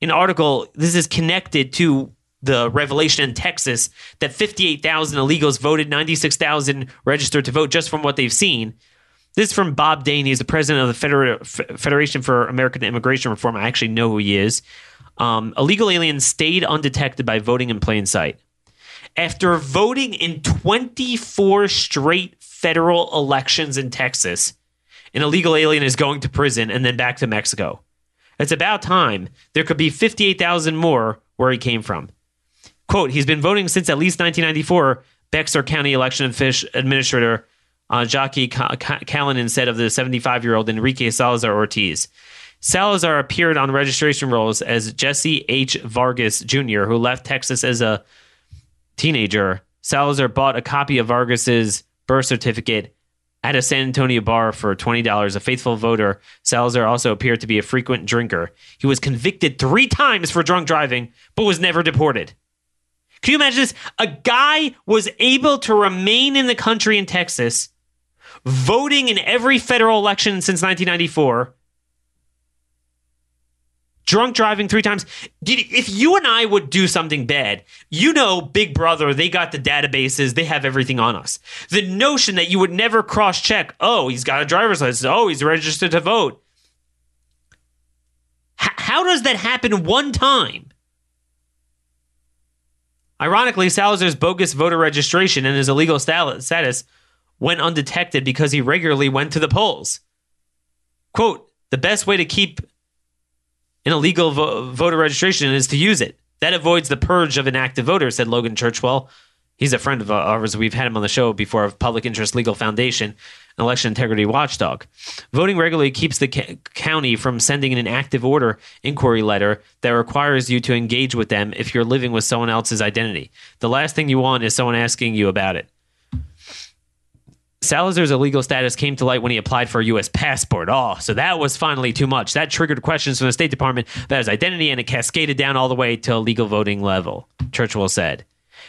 an article. This is connected to the revelation in Texas that 58,000 illegals voted, 96,000 registered to vote just from what they've seen. This is from Bob Dane. He's the president of the Feder- Federation for American Immigration Reform. I actually know who he is. Um, illegal aliens stayed undetected by voting in plain sight. After voting in 24 straight federal elections in Texas, an illegal alien is going to prison and then back to Mexico. It's about time. There could be 58,000 more where he came from. Quote, he's been voting since at least 1994, Bexar County election administrator uh, Jacque Callanen instead of the 75 year old Enrique Salazar Ortiz. Salazar appeared on registration rolls as Jesse H. Vargas Jr., who left Texas as a teenager. Salazar bought a copy of Vargas's birth certificate at a San Antonio bar for $20. A faithful voter, Salazar also appeared to be a frequent drinker. He was convicted three times for drunk driving, but was never deported. Can you imagine this? A guy was able to remain in the country in Texas, voting in every federal election since 1994, drunk driving three times. If you and I would do something bad, you know, Big Brother, they got the databases, they have everything on us. The notion that you would never cross check, oh, he's got a driver's license, oh, he's registered to vote. H- how does that happen one time? Ironically, Salazar's bogus voter registration and his illegal status went undetected because he regularly went to the polls. Quote, the best way to keep an illegal vo- voter registration is to use it. That avoids the purge of inactive voters, said Logan Churchwell. He's a friend of ours. We've had him on the show before of Public Interest Legal Foundation, an election integrity watchdog. Voting regularly keeps the ca- county from sending an active order inquiry letter that requires you to engage with them if you're living with someone else's identity. The last thing you want is someone asking you about it. Salazar's illegal status came to light when he applied for a U.S. passport. Oh, so that was finally too much. That triggered questions from the State Department about his identity, and it cascaded down all the way to a legal voting level, Churchwell said.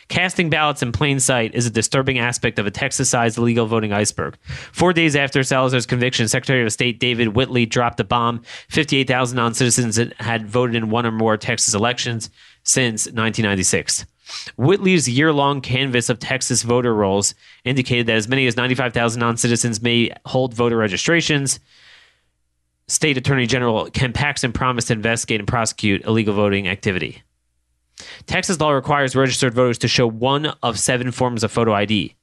Casting ballots in plain sight is a disturbing aspect of a Texas sized illegal voting iceberg. Four days after Salazar's conviction, Secretary of State David Whitley dropped a bomb. 58,000 non citizens had voted in one or more Texas elections since 1996. Whitley's year long canvass of Texas voter rolls indicated that as many as 95,000 non citizens may hold voter registrations. State Attorney General Ken Paxton promised to investigate and prosecute illegal voting activity. Texas law requires registered voters to show one of seven forms of photo ID.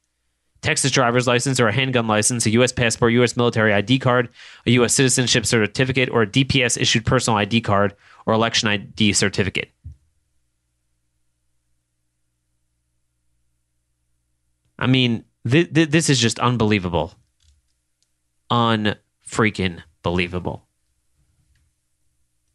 Texas driver's license or a handgun license, a U.S. passport, U.S. military ID card, a U.S. citizenship certificate, or a DPS issued personal ID card or election ID certificate. I mean, th- th- this is just unbelievable. Unfreaking believable.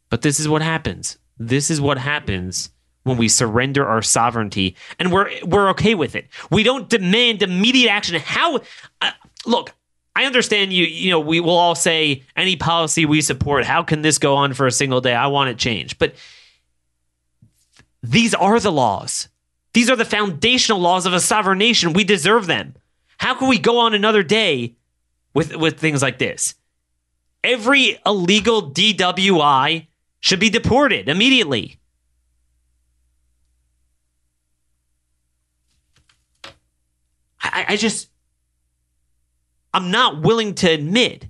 But this is what happens. This is what happens when we surrender our sovereignty and we're we're okay with it. We don't demand immediate action. How uh, look, I understand you you know we will all say any policy we support, how can this go on for a single day? I want it changed. But these are the laws. These are the foundational laws of a sovereign nation. We deserve them. How can we go on another day with with things like this? Every illegal DWI should be deported immediately. I, I just I'm not willing to admit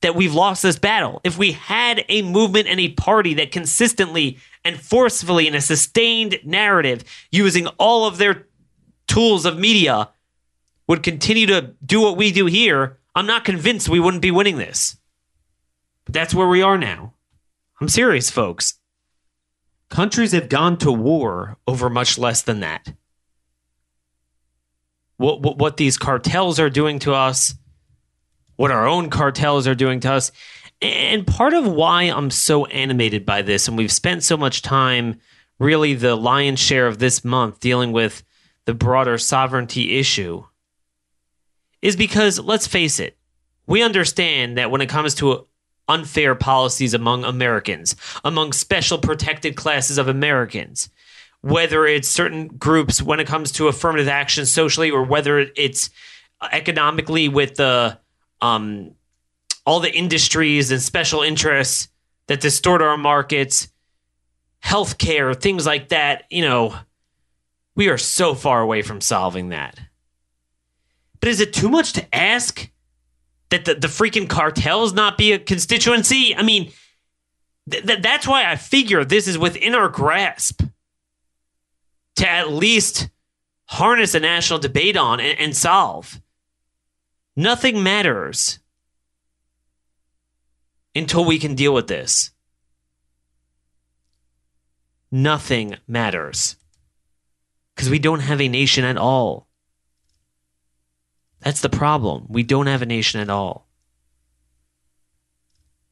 that we've lost this battle. If we had a movement and a party that consistently and forcefully in a sustained narrative using all of their tools of media would continue to do what we do here, I'm not convinced we wouldn't be winning this. But that's where we are now. I'm serious, folks. Countries have gone to war over much less than that. What, what, what these cartels are doing to us, what our own cartels are doing to us. And part of why I'm so animated by this, and we've spent so much time, really the lion's share of this month, dealing with the broader sovereignty issue, is because let's face it, we understand that when it comes to unfair policies among Americans, among special protected classes of Americans, whether it's certain groups when it comes to affirmative action socially, or whether it's economically with the um, all the industries and special interests that distort our markets, healthcare, things like that. You know, we are so far away from solving that. But is it too much to ask that the, the freaking cartels not be a constituency? I mean, th- th- that's why I figure this is within our grasp to at least harness a national debate on and, and solve. Nothing matters until we can deal with this. Nothing matters because we don't have a nation at all. That's the problem. We don't have a nation at all.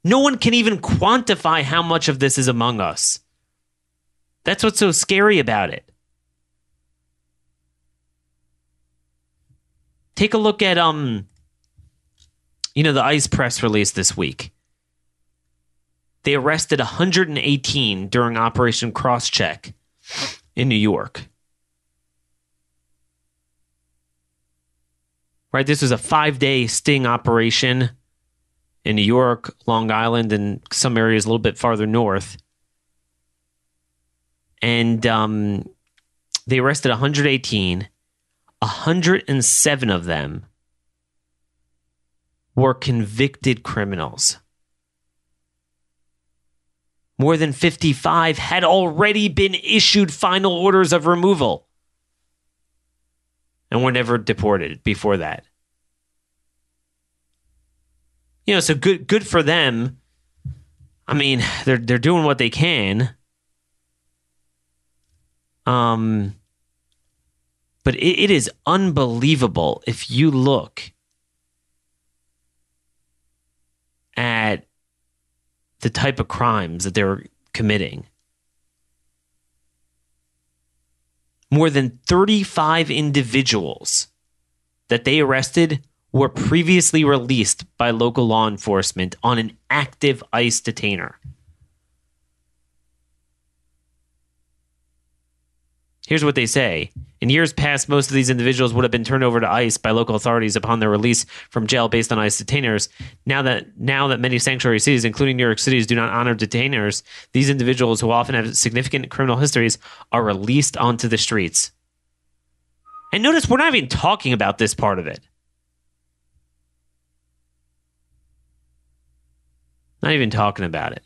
No one can even quantify how much of this is among us. That's what's so scary about it. Take a look at um you know the ICE press release this week. They arrested 118 during Operation Crosscheck in New York. Right, this was a 5-day sting operation in New York, Long Island, and some areas a little bit farther north. And um, they arrested 118. 107 of them were convicted criminals. More than 55 had already been issued final orders of removal and were never deported before that. You know, so good good for them. I mean, they're they're doing what they can. Um but it, it is unbelievable if you look at the type of crimes that they're committing. More than 35 individuals that they arrested were previously released by local law enforcement on an active ICE detainer. Here's what they say. In years past, most of these individuals would have been turned over to ICE by local authorities upon their release from jail based on ICE detainers. Now that now that many sanctuary cities, including New York Cities, do not honor detainers, these individuals who often have significant criminal histories are released onto the streets. And notice we're not even talking about this part of it. Not even talking about it.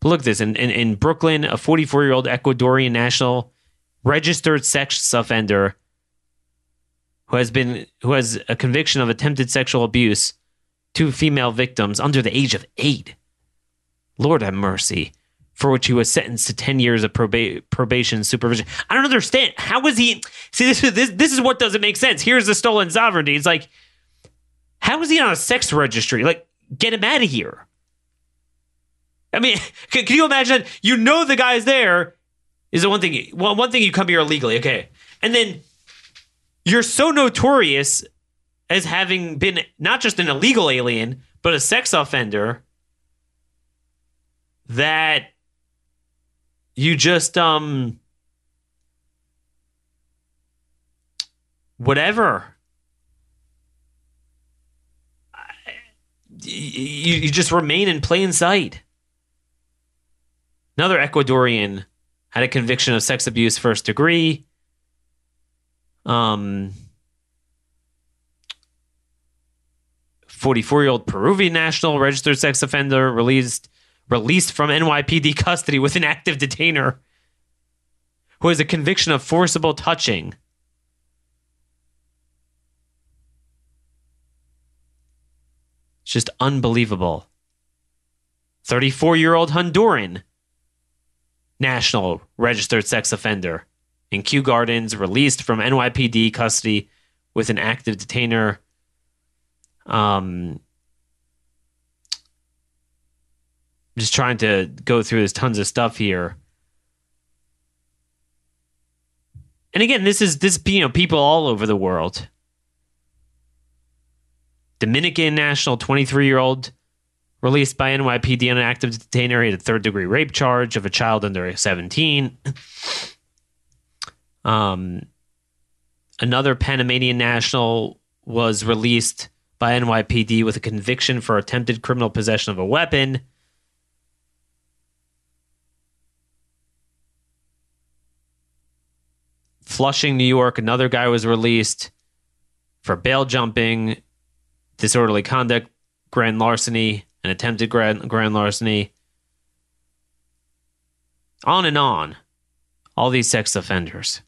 But look at this. In, in, in Brooklyn, a 44 year old Ecuadorian national registered sex offender who has been who has a conviction of attempted sexual abuse to female victims under the age of eight. Lord have mercy. For which he was sentenced to 10 years of proba- probation supervision. I don't understand. How was he? See, this is, this, this is what doesn't make sense. Here's the stolen sovereignty. It's like, how is he on a sex registry? Like, get him out of here. I mean, <laughs> can, can you imagine? You know the guy's there. Is the one thing? Well, one thing you come here illegally, okay, and then you're so notorious as having been not just an illegal alien but a sex offender that you just um whatever you, you just remain in plain sight Another Ecuadorian had a conviction of sex abuse first degree. Um, 44 year old Peruvian national, registered sex offender, released released from NYPD custody with an active detainer who has a conviction of forcible touching. It's just unbelievable. 34 year old Honduran national registered sex offender in Kew Gardens, released from NYPD custody with an active detainer. Um, just trying to go through this tons of stuff here. And again, this is this you know people all over the world. Dominican national 23 year old released by NYPD on an active detainer. He had a third degree rape charge of a child under 17. Um, another Panamanian national was released by NYPD with a conviction for attempted criminal possession of a weapon. Flushing, New York, another guy was released for bail jumping, disorderly conduct, grand larceny, and attempted grand, grand larceny. On and on. All these sex offenders.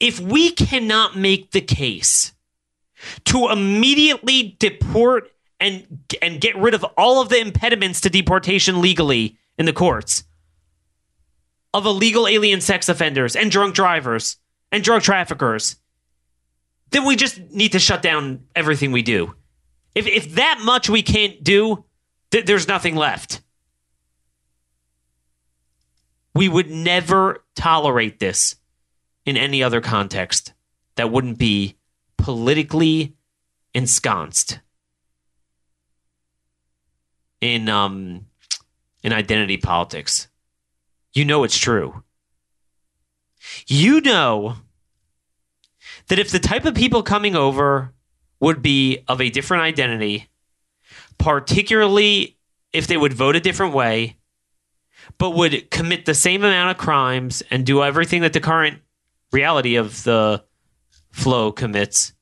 If we cannot make the case to immediately deport and and get rid of all of the impediments to deportation legally in the courts of illegal alien sex offenders and drunk drivers and drug traffickers, then we just need to shut down everything we do. If if that much we can't do, th- there's nothing left. We would never tolerate this in any other context that wouldn't be politically ensconced in um in identity politics. You know it's true. You know that if the type of people coming over would be of a different identity, particularly if they would vote a different way, but would commit the same amount of crimes and do everything that the current reality of the flow commits,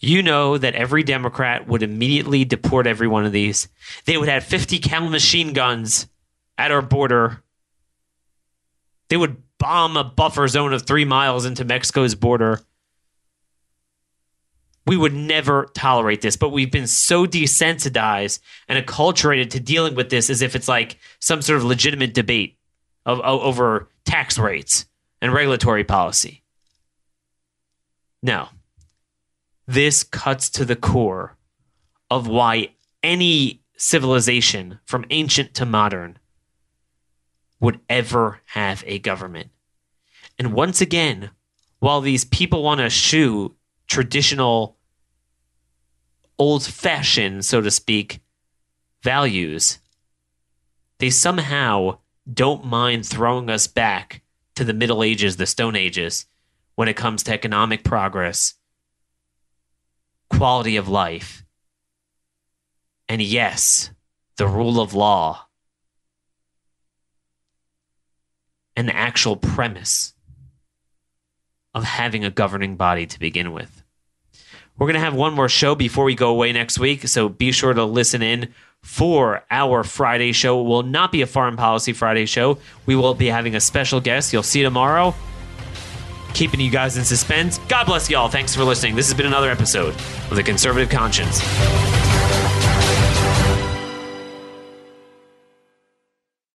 you know that every Democrat would immediately deport every one of these. They would have 50 cal machine guns at our border. They would bomb a buffer zone of three miles into Mexico's border. We would never tolerate this, but we've been so desensitized and acculturated to dealing with this as if it's like some sort of legitimate debate of, of over tax rates and regulatory policy. No. This cuts to the core of why any civilization, from ancient to modern, would ever have a government. And once again, while these people want to shoe traditional, old fashioned, so to speak, values, they somehow don't mind throwing us back to the Middle Ages, the Stone Ages, when it comes to economic progress, quality of life, and yes, the rule of law, and the actual premise of having a governing body to begin with. We're going to have one more show before we go away next week, so be sure to listen in for our Friday show. It will not be a foreign policy Friday show. We will be having a special guest. You'll see tomorrow. Keeping you guys in suspense. God bless y'all. Thanks for listening. This has been another episode of The Conservative Conscience.